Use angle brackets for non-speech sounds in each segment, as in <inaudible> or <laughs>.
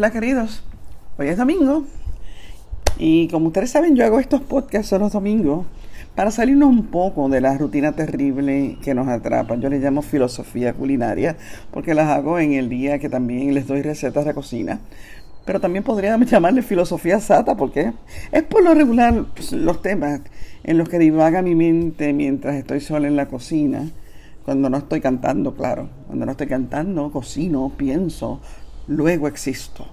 Hola queridos, hoy es domingo y como ustedes saben yo hago estos podcasts los domingos para salirnos un poco de la rutina terrible que nos atrapa. Yo les llamo filosofía culinaria porque las hago en el día que también les doy recetas de cocina. Pero también podría <laughs> llamarle filosofía sata porque es por lo regular pues, los temas en los que divaga mi mente mientras estoy sola en la cocina. Cuando no estoy cantando, claro. Cuando no estoy cantando, cocino, pienso, luego existo.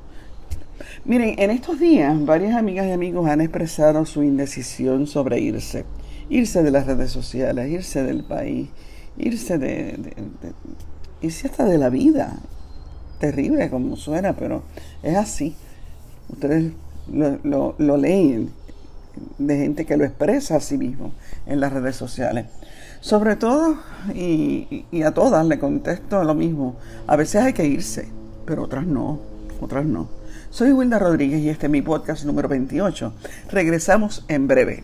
Miren, en estos días varias amigas y amigos han expresado su indecisión sobre irse. Irse de las redes sociales, irse del país, irse de, irse hasta de la vida. Terrible como suena, pero es así. Ustedes lo, lo leen de gente que lo expresa a sí mismo en las redes sociales. Sobre todo, y, y, a todas le contesto lo mismo, a veces hay que irse, pero otras no, otras no. Soy Wilda Rodríguez y este es mi podcast número 28. Regresamos en breve.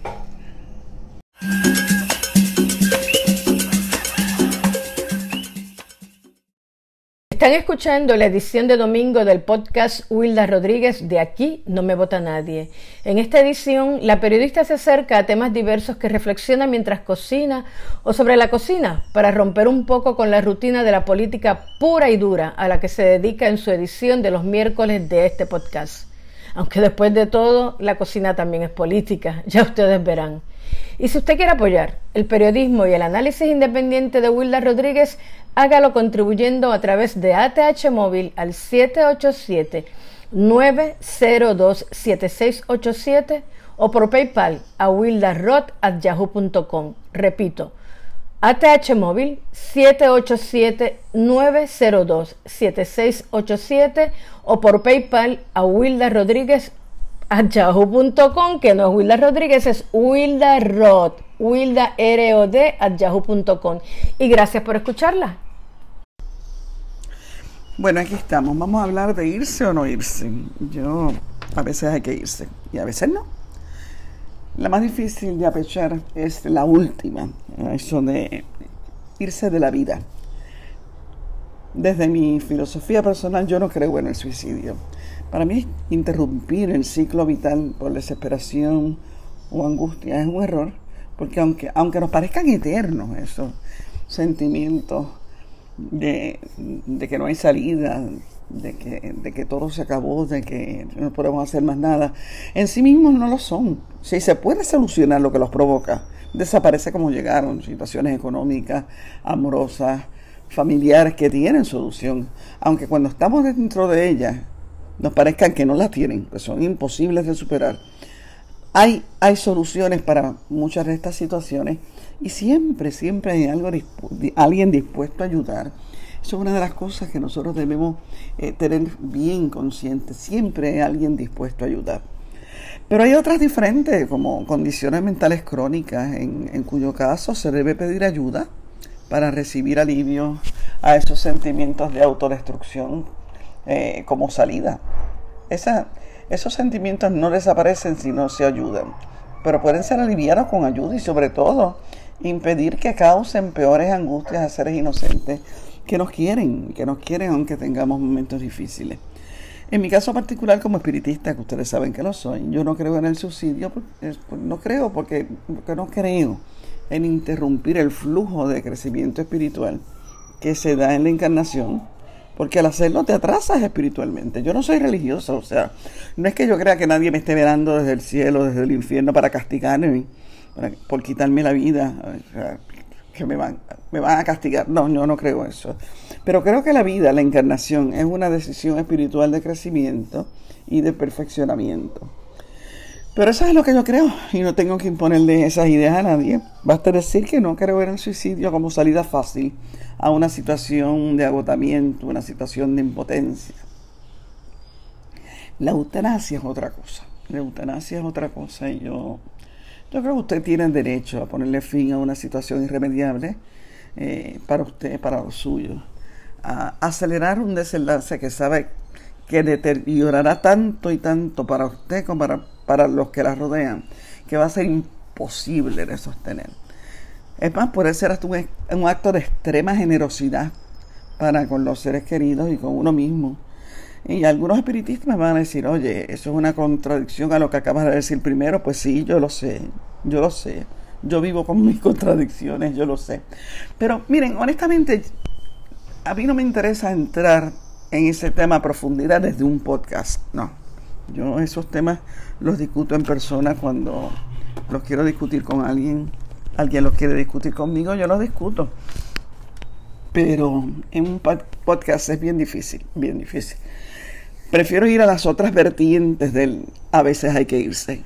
Están escuchando la edición de domingo del podcast Wilda Rodríguez de Aquí no me vota nadie. En esta edición, la periodista se acerca a temas diversos que reflexiona mientras cocina o sobre la cocina para romper un poco con la rutina de la política pura y dura a la que se dedica en su edición de los miércoles de este podcast. Aunque después de todo, la cocina también es política, <laughs> ya ustedes verán. Y si usted quiere apoyar el periodismo y el análisis independiente de Wilda Rodríguez, hágalo contribuyendo a través de ATH Móvil al 787 902 7687 o por PayPal a wildarrod@yahoo.com. Repito, ATH Móvil 787-902-7687 o por PayPal a Wilda Rodríguez yahoo.com, que no es Wilda Rodríguez, es Wilda Rod, Wilda R-O-D at yahoo.com. Y gracias por escucharla. Bueno, aquí estamos. Vamos a hablar de irse o no irse. Yo, a veces hay que irse y a veces no. La más difícil de apechar es la última, eso de irse de la vida. Desde mi filosofía personal, yo no creo en el suicidio. Para mí, interrumpir el ciclo vital por desesperación o angustia es un error, porque aunque, aunque nos parezcan eternos esos sentimientos de, que no hay salida, de que, de que todo se acabó, de que no podemos hacer más nada, en sí mismos no lo son. Si se puede solucionar lo que los provoca, desaparece como llegaron, situaciones económicas, amorosas, familiares que tienen solución, aunque cuando estamos dentro de ellas nos parezcan que no las tienen, que son imposibles de superar. Hay, hay soluciones para muchas de estas situaciones y siempre, siempre hay algo, alguien dispuesto a ayudar. Eso es una de las cosas que nosotros debemos eh, tener bien conscientes. Siempre hay alguien dispuesto a ayudar. Pero hay otras diferentes, como condiciones mentales crónicas, en, en cuyo caso se debe pedir ayuda para recibir alivio a esos sentimientos de autodestrucción eh, como salida. esos sentimientos no desaparecen si no se ayudan, pero pueden ser aliviados con ayuda y sobre todo impedir que causen peores angustias a seres inocentes que nos quieren, que nos quieren aunque tengamos momentos difíciles. En mi caso particular como espiritista, que ustedes saben que lo soy, yo no creo en el suicidio, pues, no creo porque, no creo en interrumpir el flujo de crecimiento espiritual que se da en la encarnación porque al hacerlo te atrasas espiritualmente. Yo no soy religiosa, o sea, no es que yo crea que nadie me esté mirando desde el cielo, desde el infierno para castigarme, por quitarme la vida, que me van, me van a castigar. No, yo no creo eso. Pero creo que la vida, la encarnación, es una decisión espiritual de crecimiento y de perfeccionamiento. Pero eso es lo que yo creo y no tengo que imponerle esas ideas a nadie. Basta decir que no creo en el suicidio como salida fácil a una situación de agotamiento, una situación de impotencia. La eutanasia es otra cosa. La eutanasia es otra cosa y yo, yo creo que usted tiene derecho a ponerle fin a una situación irremediable eh, para usted, para los suyos. A acelerar un desenlace que sabe que deteriorará tanto y tanto para usted como para para los que la rodean, que va a ser imposible de sostener. Es más, puede ser hasta un, acto de extrema generosidad para con los seres queridos y con uno mismo. Y algunos espiritistas me van a decir, oye, eso es una contradicción a lo que acabas de decir primero. Pues sí, yo lo sé, yo lo sé. Yo vivo con mis <laughs> contradicciones, yo lo sé. Pero miren, honestamente, a mí no me interesa entrar en ese tema a profundidad desde un podcast, no. Yo esos temas los discuto en persona cuando los quiero discutir con alguien, alguien los quiere discutir conmigo, yo los discuto. Pero en un podcast es bien difícil, bien difícil. Prefiero ir a las otras vertientes del a veces hay que irse.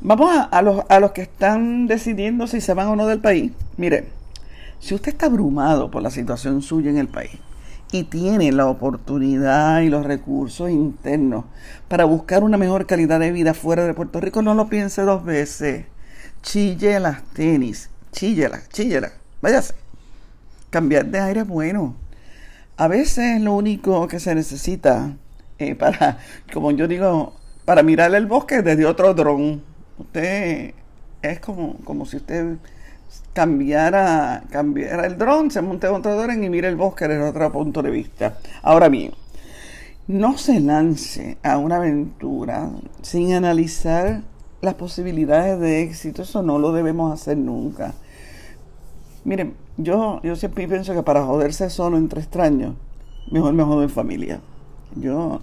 Vamos a, los, a los que están decidiendo si se van o no del país. Mire, si usted está abrumado por la situación suya en el país y tiene la oportunidad y los recursos internos para buscar una mejor calidad de vida fuera de Puerto Rico, no lo piense dos veces. Chille las tenis, chillela, chillela, váyase. Cambiar de aire es bueno. A veces lo único que se necesita eh, para, como yo digo, para mirar el bosque desde otro dron. Usted es como, como si usted cambiara, cambiara el dron, se monte otro dron y mire el bosque desde otro punto de vista. Ahora bien, no se lance a una aventura sin analizar las posibilidades de éxito. Eso no lo debemos hacer nunca. Miren, yo, yo siempre pienso que para joderse solo entre extraños, mejor me jodo en familia. Yo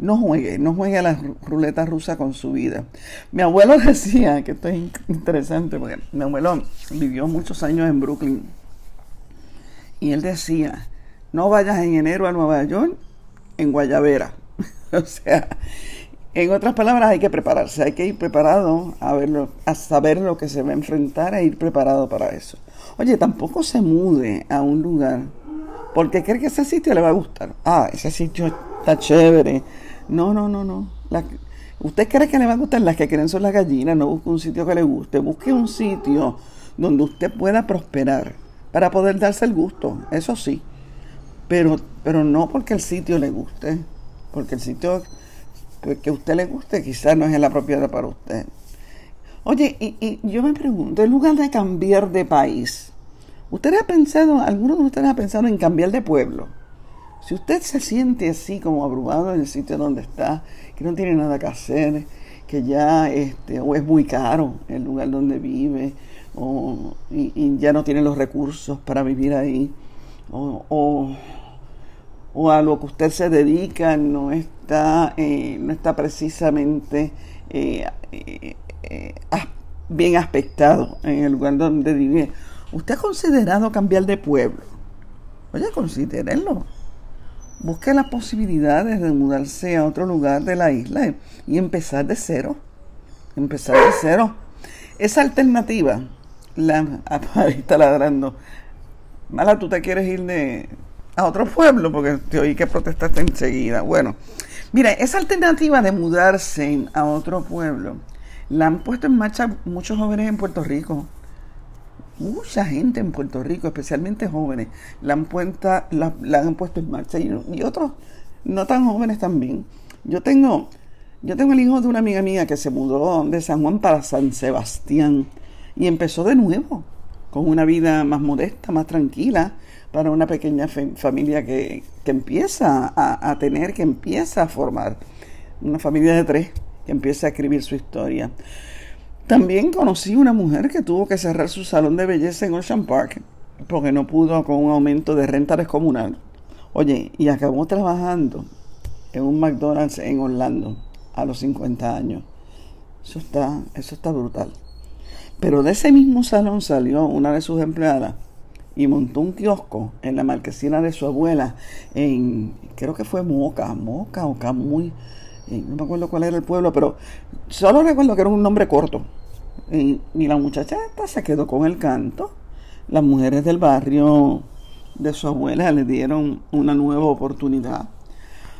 no juegue, no juegue a la ruleta rusa con su vida. Mi abuelo <laughs> decía, que esto es interesante, porque mi abuelo vivió muchos años en Brooklyn, y él decía, no vayas en enero a Nueva York en Guayabera. <laughs> o sea, en otras palabras, hay que prepararse, hay que ir preparado a, a saber lo que se va a enfrentar e ir preparado para eso. Oye, tampoco se mude a un lugar porque cree que ese sitio le va a gustar. Ah, ese sitio está chévere. No, no, no, no. usted cree que le va a gustar las que quieren son las gallinas, no busque un sitio que le guste. Busque un sitio donde usted pueda prosperar para poder darse el gusto, eso sí. Pero, pero no porque el sitio le guste, porque el sitio que a usted le guste quizás no es el apropiado para usted. Oye, y, y yo me pregunto, en lugar de cambiar de país, ¿Ustedes ha pensado, algunos de ustedes ha pensado en cambiar de pueblo? Si usted se siente así como abrumado en el sitio donde está, que no tiene nada que hacer, que ya este, o es muy caro el lugar donde vive, o, y, ya no tiene los recursos para vivir ahí, o, o, a lo que usted se dedica no está, eh, no está precisamente eh, eh, bien aspectado en el lugar donde vive ¿Usted ha considerado cambiar de pueblo? Oye, considérenlo. Busque las posibilidades de mudarse a otro lugar de la isla y empezar de cero. Empezar de cero. Esa alternativa, la ahí está ladrando. Mala, tú te quieres ir de, a otro pueblo porque te oí que protestaste enseguida. Bueno, mira, esa alternativa de mudarse a otro pueblo la han puesto en marcha muchos jóvenes en Puerto Rico mucha gente en Puerto Rico, especialmente jóvenes, la han, la, han puesto en marcha y, otros no tan jóvenes también. Yo tengo, yo tengo el hijo de una amiga mía que se mudó de San Juan para San Sebastián y empezó de nuevo, con una vida más modesta, más tranquila, para una pequeña familia que, que empieza a tener, que empieza a formar, una familia de tres que empieza a escribir su historia. También conocí una mujer que tuvo que cerrar su salón de belleza en Ocean Park porque no pudo con un aumento de renta descomunal. Oye, y acabó trabajando en un McDonald's en Orlando a los 50 años. Eso está, eso está brutal. Pero de ese mismo salón salió una de sus empleadas y montó un kiosco en la marquesina de su abuela en, creo que fue Moca, Moca o Camuy, eh, no me acuerdo cuál era el pueblo, pero solo recuerdo que era un nombre corto. Y, la muchacha se quedó con el canto. Las mujeres del barrio de su abuela le dieron una nueva oportunidad.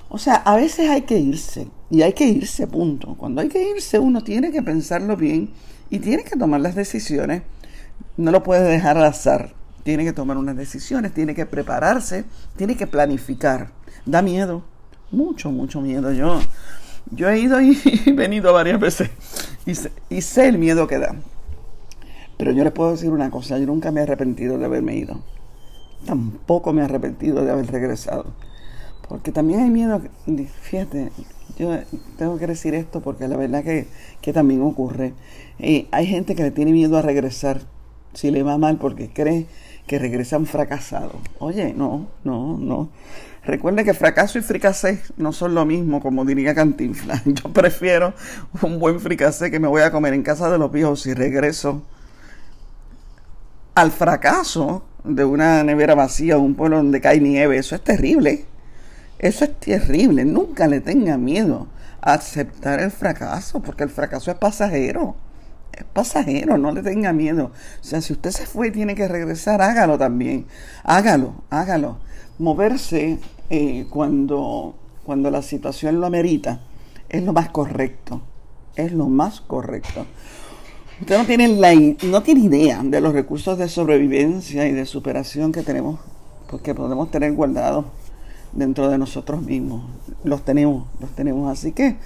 O sea, a veces hay que irse. Y hay que irse, punto. Cuando hay que irse, uno tiene que pensarlo bien y tiene que tomar las decisiones. No lo puede dejar al azar. Tiene que tomar unas decisiones, tiene que prepararse, tiene que planificar. Da miedo, mucho, mucho miedo. Yo, yo he ido y <laughs> venido varias veces y sé, el miedo que da. Pero yo les puedo decir una cosa, yo nunca me he arrepentido de haberme ido. Tampoco me he arrepentido de haber regresado. Porque también hay miedo, fíjate, yo tengo que decir esto porque la verdad que, que también ocurre. Eh, hay gente que le tiene miedo a regresar si le va mal porque cree que regresan fracasados. Oye, no, no, no. Recuerde que fracaso y fricasé no son lo mismo, como diría Cantinflas. <laughs> Yo prefiero un buen fricasé que me voy a comer en casa de los viejos si regreso al fracaso de una nevera vacía o un pueblo donde cae nieve. Eso es terrible. Eso es terrible. Nunca le tenga miedo a aceptar el fracaso, porque el fracaso es pasajero. Es pasajero, no le tenga miedo. O sea, si usted se fue y tiene que regresar, hágalo también. Hágalo, hágalo. Moverse eh, cuando, cuando la situación lo amerita es lo más correcto. Es lo más correcto. Usted no tiene, la, no tiene idea de los recursos de sobrevivencia y de superación que tenemos, porque podemos tener guardados dentro de nosotros mismos. Los tenemos, los tenemos. Así que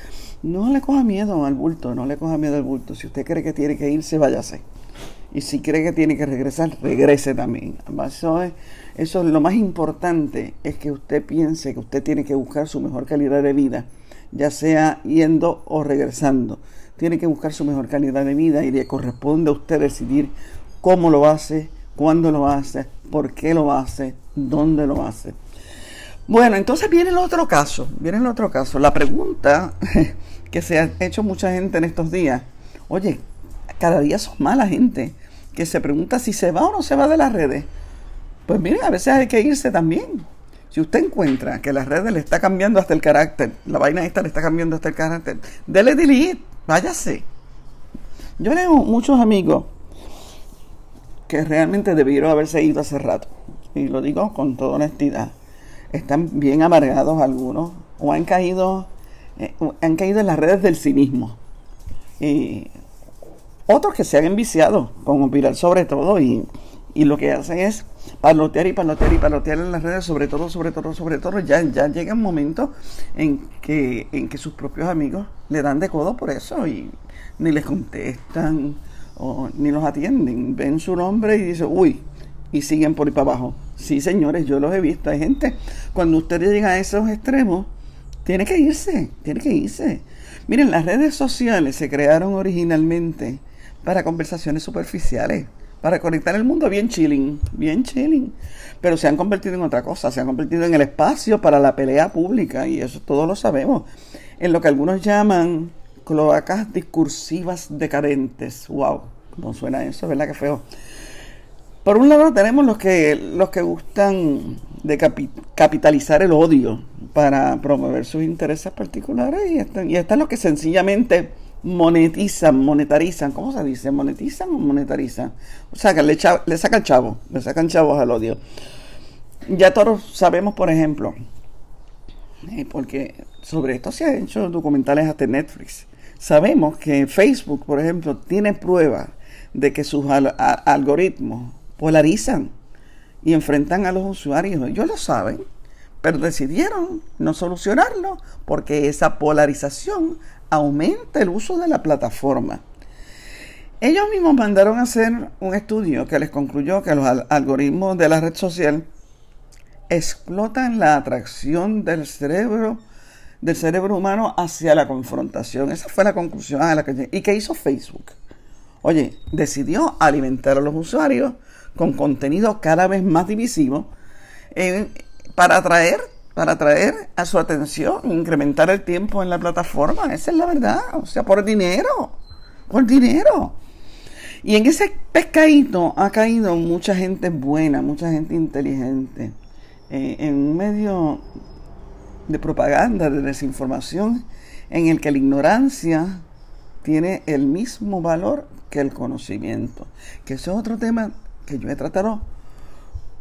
no le coja miedo al bulto, no le coja miedo al bulto. Si usted cree que tiene que irse, váyase. Y si cree que tiene que regresar, regrese también. Eso es, eso es lo más importante, es que usted piense que usted tiene que buscar su mejor calidad de vida, ya sea yendo o regresando. Tiene que buscar su mejor calidad de vida y le corresponde a usted decidir cómo lo hace, cuándo lo hace, por qué lo hace, dónde lo hace. Bueno, entonces viene el otro caso, viene el otro caso. La pregunta <laughs> que se ha hecho mucha gente en estos días, oye, cada día son mala gente que se pregunta si se va o no se va de las redes. Pues miren, a veces hay que irse también. Si usted encuentra que las redes le está cambiando hasta el carácter, la vaina esta le está cambiando hasta el carácter, dele delete, váyase. Yo tengo muchos amigos que realmente debieron haberse ido hace rato. Y lo digo con toda honestidad están bien amargados algunos o han caído, eh, han caído en las redes del cinismo. Y otros que se han enviciado con opinar sobre todo y, lo que hacen es palotear y palotear y palotear en las redes, sobre todo, sobre todo, sobre todo. Ya, ya llega un momento en que, en que sus propios amigos le dan de codo por eso y ni les contestan o ni los atienden. Ven su nombre y dicen, uy, y siguen por ahí para abajo. Sí, señores, yo los he visto. Hay gente, cuando usted llega a esos extremos, tiene que irse, tiene que irse. Miren, las redes sociales se crearon originalmente para conversaciones superficiales, para conectar el mundo bien chilling, bien chilling. Pero se han convertido en otra cosa, se han convertido en el espacio para la pelea pública, y eso todos lo sabemos, en lo que algunos llaman cloacas discursivas decadentes. ¡Wow! ¿Cómo suena eso? ¿Verdad que feo? Por un lado tenemos los que, los que gustan de capitalizar el odio para promover sus intereses particulares y están, y están los que sencillamente monetizan, monetarizan, ¿cómo se dice? ¿Monetizan o monetarizan? O sea, que le, le sacan chavos, le sacan chavos al odio. Ya todos sabemos, por ejemplo, eh, porque sobre esto se han hecho documentales hasta Netflix, sabemos que Facebook, por ejemplo, tiene pruebas de que sus algoritmos polarizan y enfrentan a los usuarios. Ellos lo saben, pero decidieron no solucionarlo porque esa polarización aumenta el uso de la plataforma. Ellos mismos mandaron a hacer un estudio que les concluyó que los algoritmos de la red social explotan la atracción del cerebro del cerebro humano hacia la confrontación. Esa fue la conclusión a la que ¿Y qué hizo Facebook? Oye, decidió alimentar a los usuarios con contenido cada vez más divisivo para atraer para atraer a su atención, incrementar el tiempo en la plataforma. Esa es la verdad. O sea, por dinero. Por dinero. Y en ese pescadito ha caído mucha gente buena, mucha gente inteligente. Eh, en un medio de propaganda, de desinformación, en el que la ignorancia tiene el mismo valor que el conocimiento. Que ese es otro tema que yo he tratado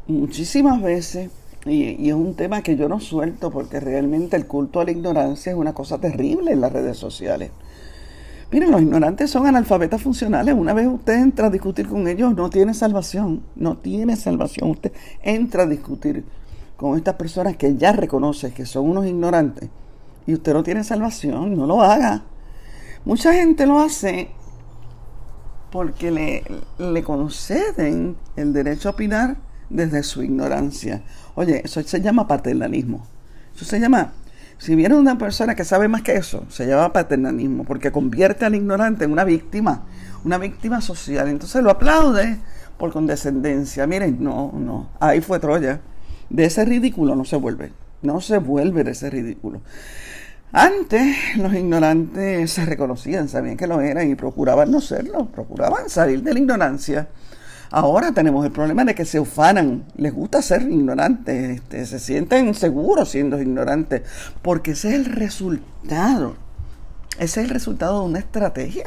muchísimas veces y, es un tema que yo no suelto porque realmente el culto a la ignorancia es una cosa terrible en las redes sociales. Miren, los ignorantes son analfabetas funcionales. Una vez usted entra a discutir con ellos, no tiene salvación. No tiene salvación. Usted entra a discutir con estas personas que ya reconoce que son unos ignorantes y usted no tiene salvación. No lo haga. Mucha gente lo hace porque le, le conceden el derecho a opinar desde su ignorancia. Oye, eso se llama paternalismo. Eso se llama, si viene una persona que sabe más que eso, se llama paternalismo, porque convierte al ignorante en una víctima, una víctima social. Entonces lo aplaude por condescendencia. Miren, no, no, ahí fue Troya. De ese ridículo no se vuelve, no se vuelve de ese ridículo. Antes los ignorantes se reconocían, sabían que lo eran y procuraban no serlo, procuraban salir de la ignorancia. Ahora tenemos el problema de que se ufanan, les gusta ser ignorantes, este, se sienten seguros siendo ignorantes, porque ese es el resultado, ese es el resultado de una estrategia,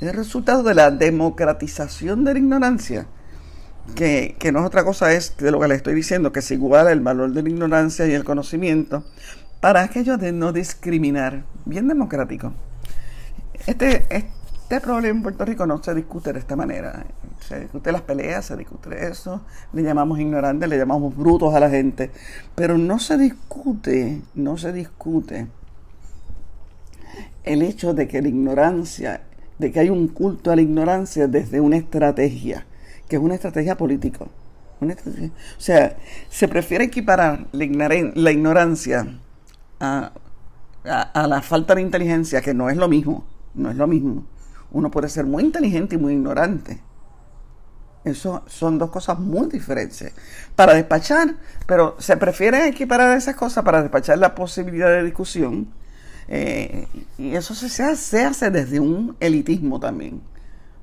es el resultado de la democratización de la ignorancia, que, que no es otra cosa, es de lo que le estoy diciendo, que se iguala el valor de la ignorancia y el conocimiento, para aquello de no discriminar, bien democrático. Este, este problema en Puerto Rico no se discute de esta manera. Se discute las peleas, se discute eso, le llamamos ignorantes, le llamamos brutos a la gente, pero no se discute, no se discute el hecho de que la ignorancia, de que hay un culto a la ignorancia desde una estrategia, que es una estrategia política. o sea, se prefiere equiparar la ignorancia a, la falta de inteligencia, que no es lo mismo, no es lo mismo. Uno puede ser muy inteligente y muy ignorante. Eso son dos cosas muy diferentes. Para despachar, pero se prefiere equiparar esas cosas para despachar la posibilidad de discusión. Eh, y eso se, se, hace desde un elitismo también.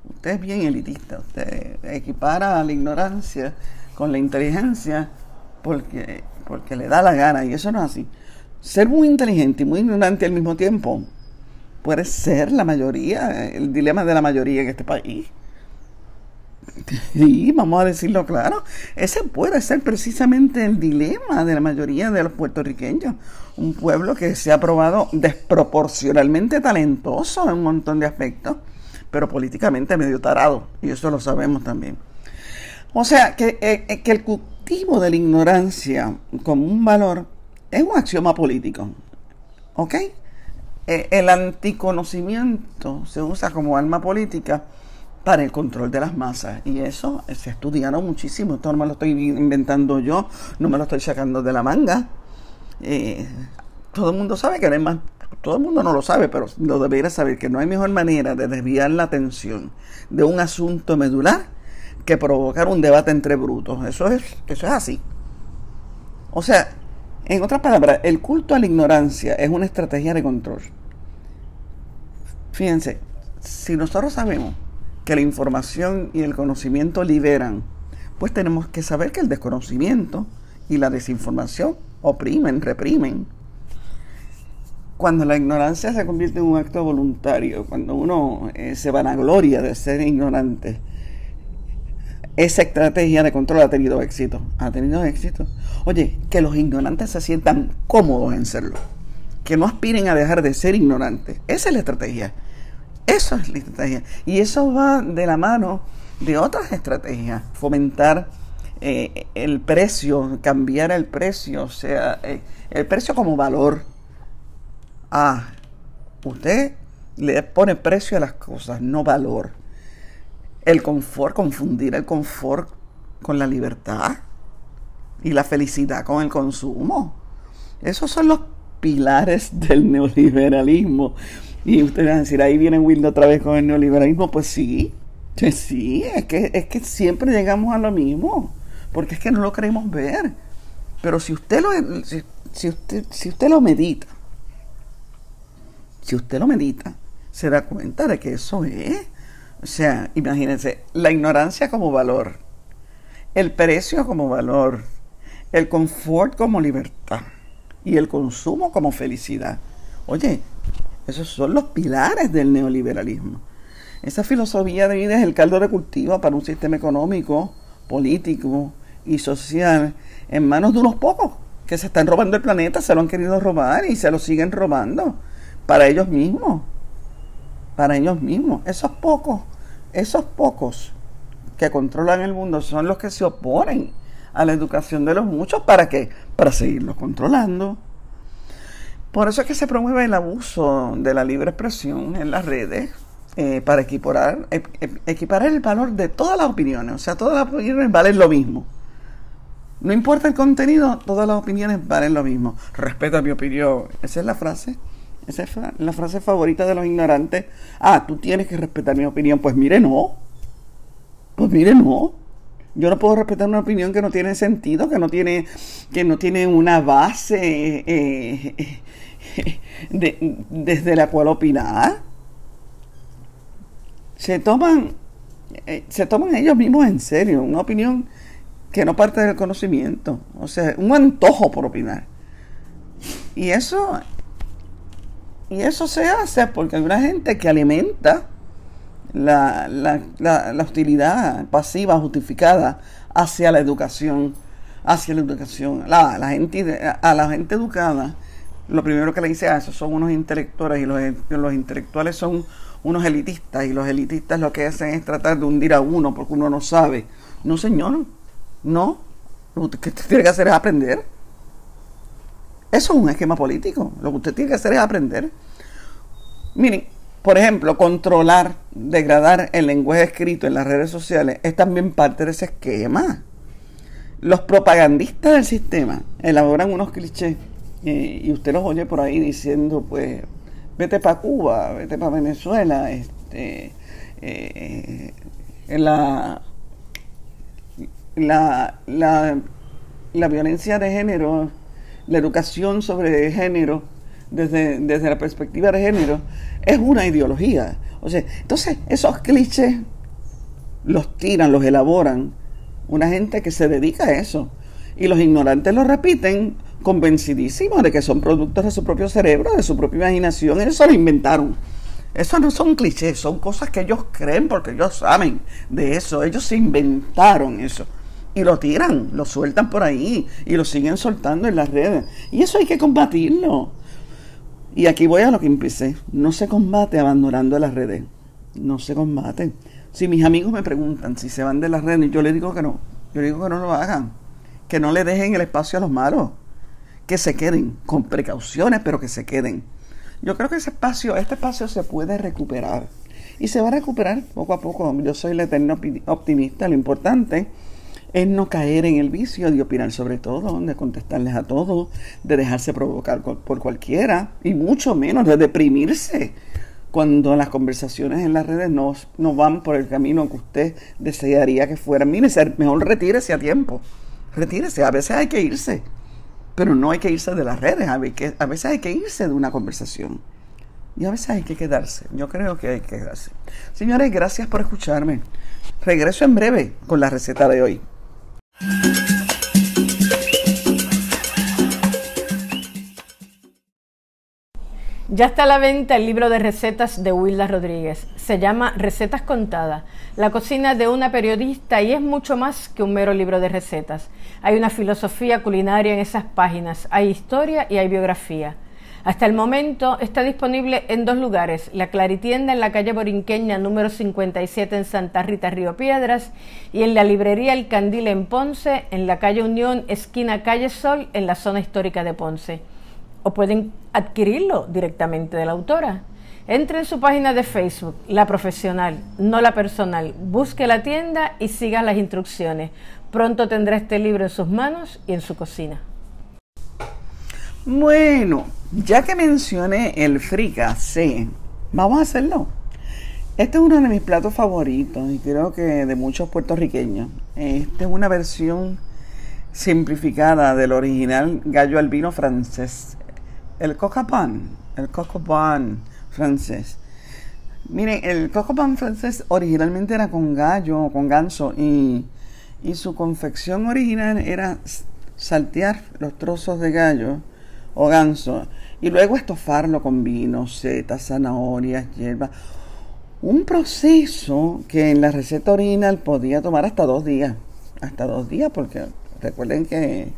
Usted es bien elitista. Usted equipara la ignorancia con la inteligencia porque, porque le da la gana. Y eso no es así ser muy inteligente y muy ignorante al mismo tiempo puede ser la mayoría, el dilema de la mayoría en este país. <laughs> Sí, vamos a decirlo claro, ese puede ser precisamente el dilema de la mayoría de los puertorriqueños. Un pueblo que se ha probado desproporcionalmente talentoso en un montón de aspectos, pero políticamente medio tarado, y eso lo sabemos también. O sea, que, eh, que el cultivo de la ignorancia como un valor es un axioma político. ¿Ok? Eh, el anticonocimiento se usa como arma política para el control de las masas. Y eso se estudiaron muchísimo. Esto no me lo estoy inventando yo, no me lo estoy sacando de la manga. Eh, todo el mundo sabe que no hay más. Todo el mundo no lo sabe, pero lo debería saber que no hay mejor manera de desviar la atención de un asunto medular que provocar un debate entre brutos. Eso es, eso es así. O sea, en otras palabras, el culto a la ignorancia es una estrategia de control. Fíjense, si nosotros sabemos que la información y el conocimiento liberan, pues tenemos que saber que el desconocimiento y la desinformación oprimen, reprimen. Cuando la ignorancia se convierte en un acto voluntario, cuando uno eh, se vanagloria de ser ignorante, esa estrategia de control ha tenido éxito. Ha tenido éxito. Oye, que los ignorantes se sientan cómodos en serlo. Que no aspiren a dejar de ser ignorantes. Esa es la estrategia. Eso es la estrategia. Y eso va de la mano de otras estrategias. Fomentar eh, el precio, cambiar el precio, o sea, eh, el precio como valor. Ah, usted le pone precio a las cosas, no valor el confort, confundir el confort con la libertad y la felicidad con el consumo. Esos son los pilares <laughs> del neoliberalismo. Y ustedes van a decir, ahí viene Wilde otra vez con el neoliberalismo. Pues sí, sí, es que, es que siempre llegamos a lo mismo, porque es que no lo queremos ver. Pero si usted lo, si usted, si usted lo medita, si usted lo medita, se da cuenta de que eso es o sea, imagínense, la ignorancia como valor, el precio como valor, el confort como libertad y el consumo como felicidad. Oye, esos son los pilares del neoliberalismo. Esa filosofía de vida es el caldo de cultivo para un sistema económico, político y social en manos de unos pocos que se están robando el planeta, se lo han querido robar y se lo siguen robando para ellos mismos. Para ellos mismos. Esos pocos esos pocos que controlan el mundo son los que se oponen a la educación de los muchos. ¿Para qué? Para seguirlos controlando. Por eso es que se promueve el abuso de la libre expresión en las redes eh, para equiparar, equiparar el valor de todas las opiniones. O sea, todas las opiniones valen lo mismo. No importa el contenido, todas las opiniones valen lo mismo. Respeta mi opinión. Esa es la frase. Esa es la frase favorita de los ignorantes. Ah, tú tienes que respetar mi opinión. Pues mire, no. Pues mire, no. Yo no puedo respetar una opinión que no tiene sentido, que no tiene, que no tiene una base eh, <laughs> desde la cual opinar. Se toman, eh, se toman ellos mismos en serio. Una opinión que no parte del conocimiento, o sea, un antojo por opinar. Y eso, y eso se hace porque hay una gente que alimenta la, la, hostilidad pasiva justificada hacia la educación, hacia la educación. La, la gente, a la gente educada, lo primero que le dice a eso son unos intelectuales y los, los intelectuales son unos elitistas y los elitistas lo que hacen es tratar de hundir a uno porque uno no sabe. No, señor no, lo que usted tiene que hacer es aprender. Eso es un esquema político. Lo que usted tiene que hacer es aprender. Miren, por ejemplo, controlar, degradar el lenguaje escrito en las redes sociales es también parte de ese esquema. Los propagandistas del sistema elaboran unos clichés eh, y usted los oye por ahí diciendo, pues, vete para Cuba, vete para Venezuela, este, eh, la la, la, la violencia de género, la educación sobre género, desde, desde la perspectiva de género, es una ideología. O sea, entonces esos clichés los tiran, los elaboran una gente que se dedica a eso. Y los ignorantes lo repiten convencidísimos de que son productos de su propio cerebro, de su propia imaginación. Eso lo inventaron. Eso no son clichés, son cosas que ellos creen porque ellos saben de eso. Ellos se inventaron eso y lo tiran, lo sueltan por ahí y lo siguen soltando en las redes. Y eso hay que combatirlo. Y aquí voy a lo que empecé. No se combate abandonando las redes. No se combate. Si mis amigos me preguntan si se van de las redes, yo les digo que no. Yo digo que no lo hagan. Que no le dejen el espacio a los malos. Que se queden, con precauciones, pero que se queden. Yo creo que ese espacio, este espacio se puede recuperar. Y se va a recuperar poco a poco. Yo soy el eterno optimista. Lo importante es no caer en el vicio de opinar sobre todo, de contestarles a todos, de dejarse provocar por cualquiera y mucho menos de deprimirse cuando las conversaciones en las redes no, no van por el camino que usted desearía que fueran. Mire, mejor retírese a tiempo, retírese, a veces hay que irse, pero no hay que irse de las redes, a veces hay que irse de una conversación. Y a veces hay que quedarse. Yo creo que hay que quedarse. Señores, gracias por escucharme. Regreso en breve con la receta de hoy. Ya está a la venta el libro de recetas de Wilda Rodríguez. Se llama Recetas Contadas, la cocina de una periodista y es mucho más que un mero libro de recetas. Hay una filosofía culinaria en esas páginas, hay historia y hay biografía. Hasta el momento está disponible en dos lugares, la Claritienda en la calle Borinqueña número 57 en Santa Rita, Río Piedras, y en la librería El Candil en Ponce, en la calle Unión, esquina calle Sol, en la zona histórica de Ponce. O pueden adquirirlo directamente de la autora. Entre en su página de Facebook, la profesional, no la personal. Busque la tienda y siga las instrucciones. Pronto tendrá este libro en sus manos y en su cocina. Bueno, ya que mencioné el fricasé, vamos a hacerlo. Este es uno de mis platos favoritos y creo que de muchos puertorriqueños. Esta es una versión simplificada del original gallo albino francés. El cocapan, el cocopan francés. Miren, el cocopan francés originalmente era con gallo, con ganso y, y su confección original era saltear los trozos de gallo o ganso y luego estofarlo con vino, setas, zanahorias, hierbas. Un proceso que en la receta original podía tomar hasta dos días. Hasta dos días, porque recuerden que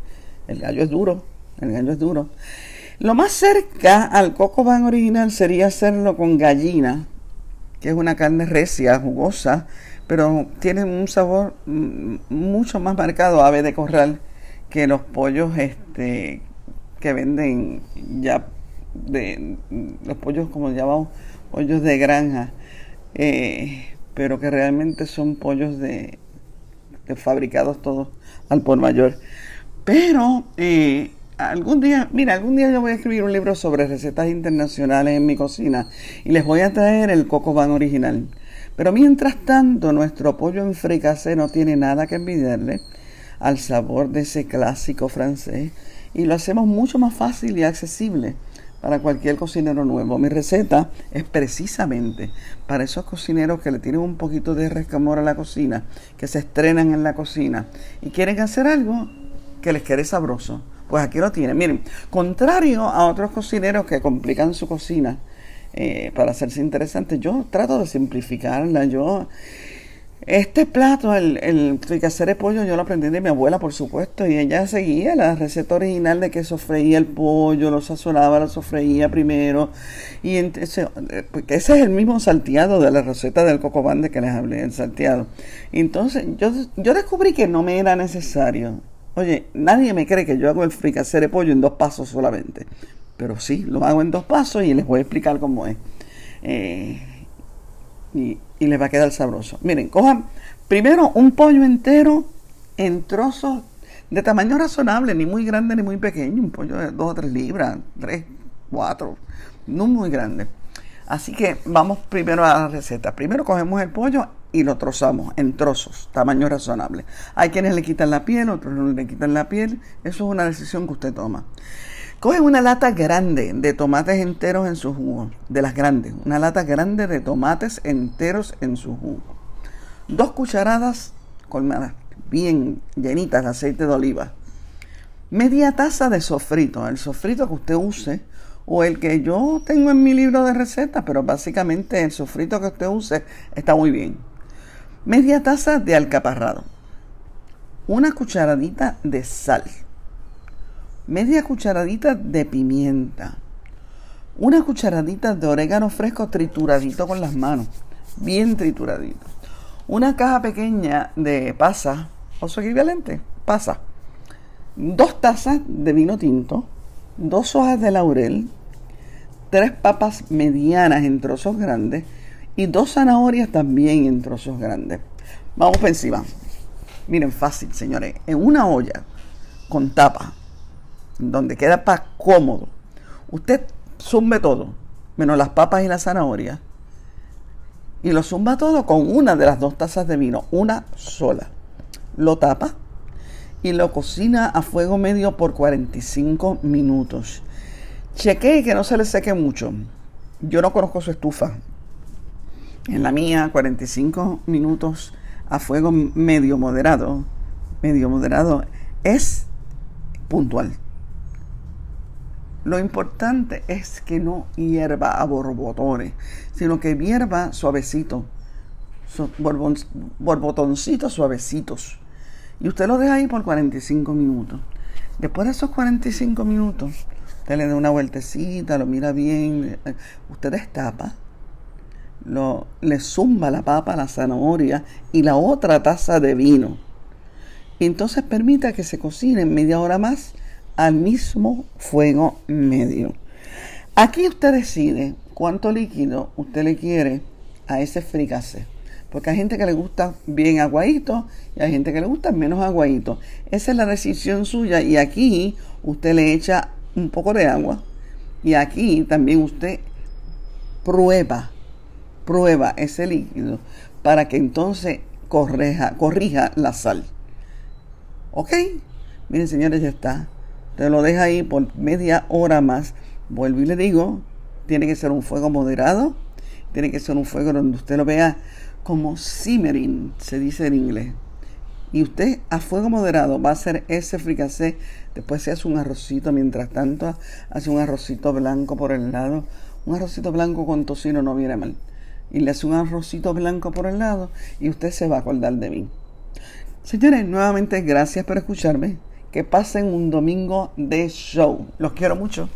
el gallo es duro. El gallo es duro. Lo más cerca al coco van original sería hacerlo con gallina, que es una carne recia, jugosa, pero tiene un sabor mm, mucho más marcado ave de corral que los pollos este, que venden ya de los pollos como llamamos pollos de granja, eh, pero que realmente son pollos de fabricados todos al por mayor. Pero eh, algún día, mira, algún día yo voy a escribir un libro sobre recetas internacionales en mi cocina y les voy a traer el coco van original. Pero mientras tanto, nuestro pollo en fricase no tiene nada que envidiarle al sabor de ese clásico francés y lo hacemos mucho más fácil y accesible para cualquier cocinero nuevo. Mi receta es precisamente para esos cocineros que le tienen un poquito de rescamor a la cocina, que se estrenan en la cocina y quieren hacer algo que les quede sabroso. Pues aquí lo tienen. Miren, contrario a otros cocineros que complican su cocina eh, para hacerse interesante, yo trato de simplificarla. Yo este plato, el, el de pollo, yo lo aprendí de mi abuela, por supuesto, y ella seguía la receta original de que sofreía el pollo, lo sazonaba, lo sofreía primero, y entonces, ese es el mismo salteado de la receta del cocobán que les hablé, el salteado. Entonces, yo, yo descubrí que no me era necesario. Oye, nadie me cree que yo hago el de pollo en dos pasos solamente, pero sí, lo hago en dos pasos y les voy a explicar cómo es. Eh, y, les va a quedar sabroso. Miren, cojan primero un pollo entero en trozos de tamaño razonable, ni muy grande ni muy pequeño, un pollo de 2 o 3 libras, 3, 4, no muy grande. Así que vamos primero a la receta. Primero cogemos el pollo y lo trozamos en trozos, tamaño razonable. Hay quienes le quitan la piel, otros no le quitan la piel. Eso es una decisión que usted toma. Coge una lata grande de tomates enteros en su jugo, de las grandes, una lata grande de tomates enteros en su jugo. Dos cucharadas colmadas, bien llenitas de aceite de oliva. Media taza de sofrito, el sofrito que usted use o el que yo tengo en mi libro de recetas, pero básicamente el sofrito que usted use está muy bien. Media taza de alcaparrado. Una cucharadita de sal media cucharadita de pimienta, una cucharadita de orégano fresco trituradito con las manos, bien trituradito, una caja pequeña de pasa o su equivalente, pasa, dos tazas de vino tinto, dos hojas de laurel, tres papas medianas en trozos grandes y dos zanahorias también en trozos grandes. Vamos por encima. Miren, fácil, señores. En una olla con tapa, donde queda para cómodo, usted zumbe todo, menos las papas y la zanahoria, y lo zumba todo con una de las dos tazas de vino, una sola. Lo tapa y lo cocina a fuego medio por 45 minutos. Chequee que no se le seque mucho. Yo no conozco su estufa. En la mía, 45 minutos a fuego medio moderado, medio moderado, es puntual. Lo importante es que no hierva a borbotones, sino que hierva suavecito, borbotoncitos suavecitos. Y usted lo deja ahí por 45 minutos. Después de esos 45 minutos, usted le da una vueltecita, lo mira bien, eh, usted destapa, le zumba la papa, la zanahoria y la otra taza de vino. Entonces permita que se cocine media hora más al mismo fuego medio. Aquí usted decide cuánto líquido usted le quiere a ese fricase. Porque hay gente que le gusta bien aguadito y hay gente que le gusta menos aguadito. Esa es la decisión suya y aquí usted le echa un poco de agua y aquí también usted prueba, prueba ese líquido para que entonces corrija, corrija la sal. ¿Ok? Miren señores, ya está. Te lo deja ahí por media hora más. Vuelvo y le digo, tiene que ser un fuego moderado, tiene que ser un fuego donde usted lo vea como simmering, se dice en inglés. Y usted a fuego moderado va a hacer ese fricasé. Después se hace un arrocito, mientras tanto hace un arrocito blanco por el lado. Un arrocito blanco con tocino no viene mal. Y le hace un arrocito blanco por el lado y usted se va a acordar de mí. Señores, nuevamente gracias por escucharme. Que pasen un domingo de show. Los quiero mucho.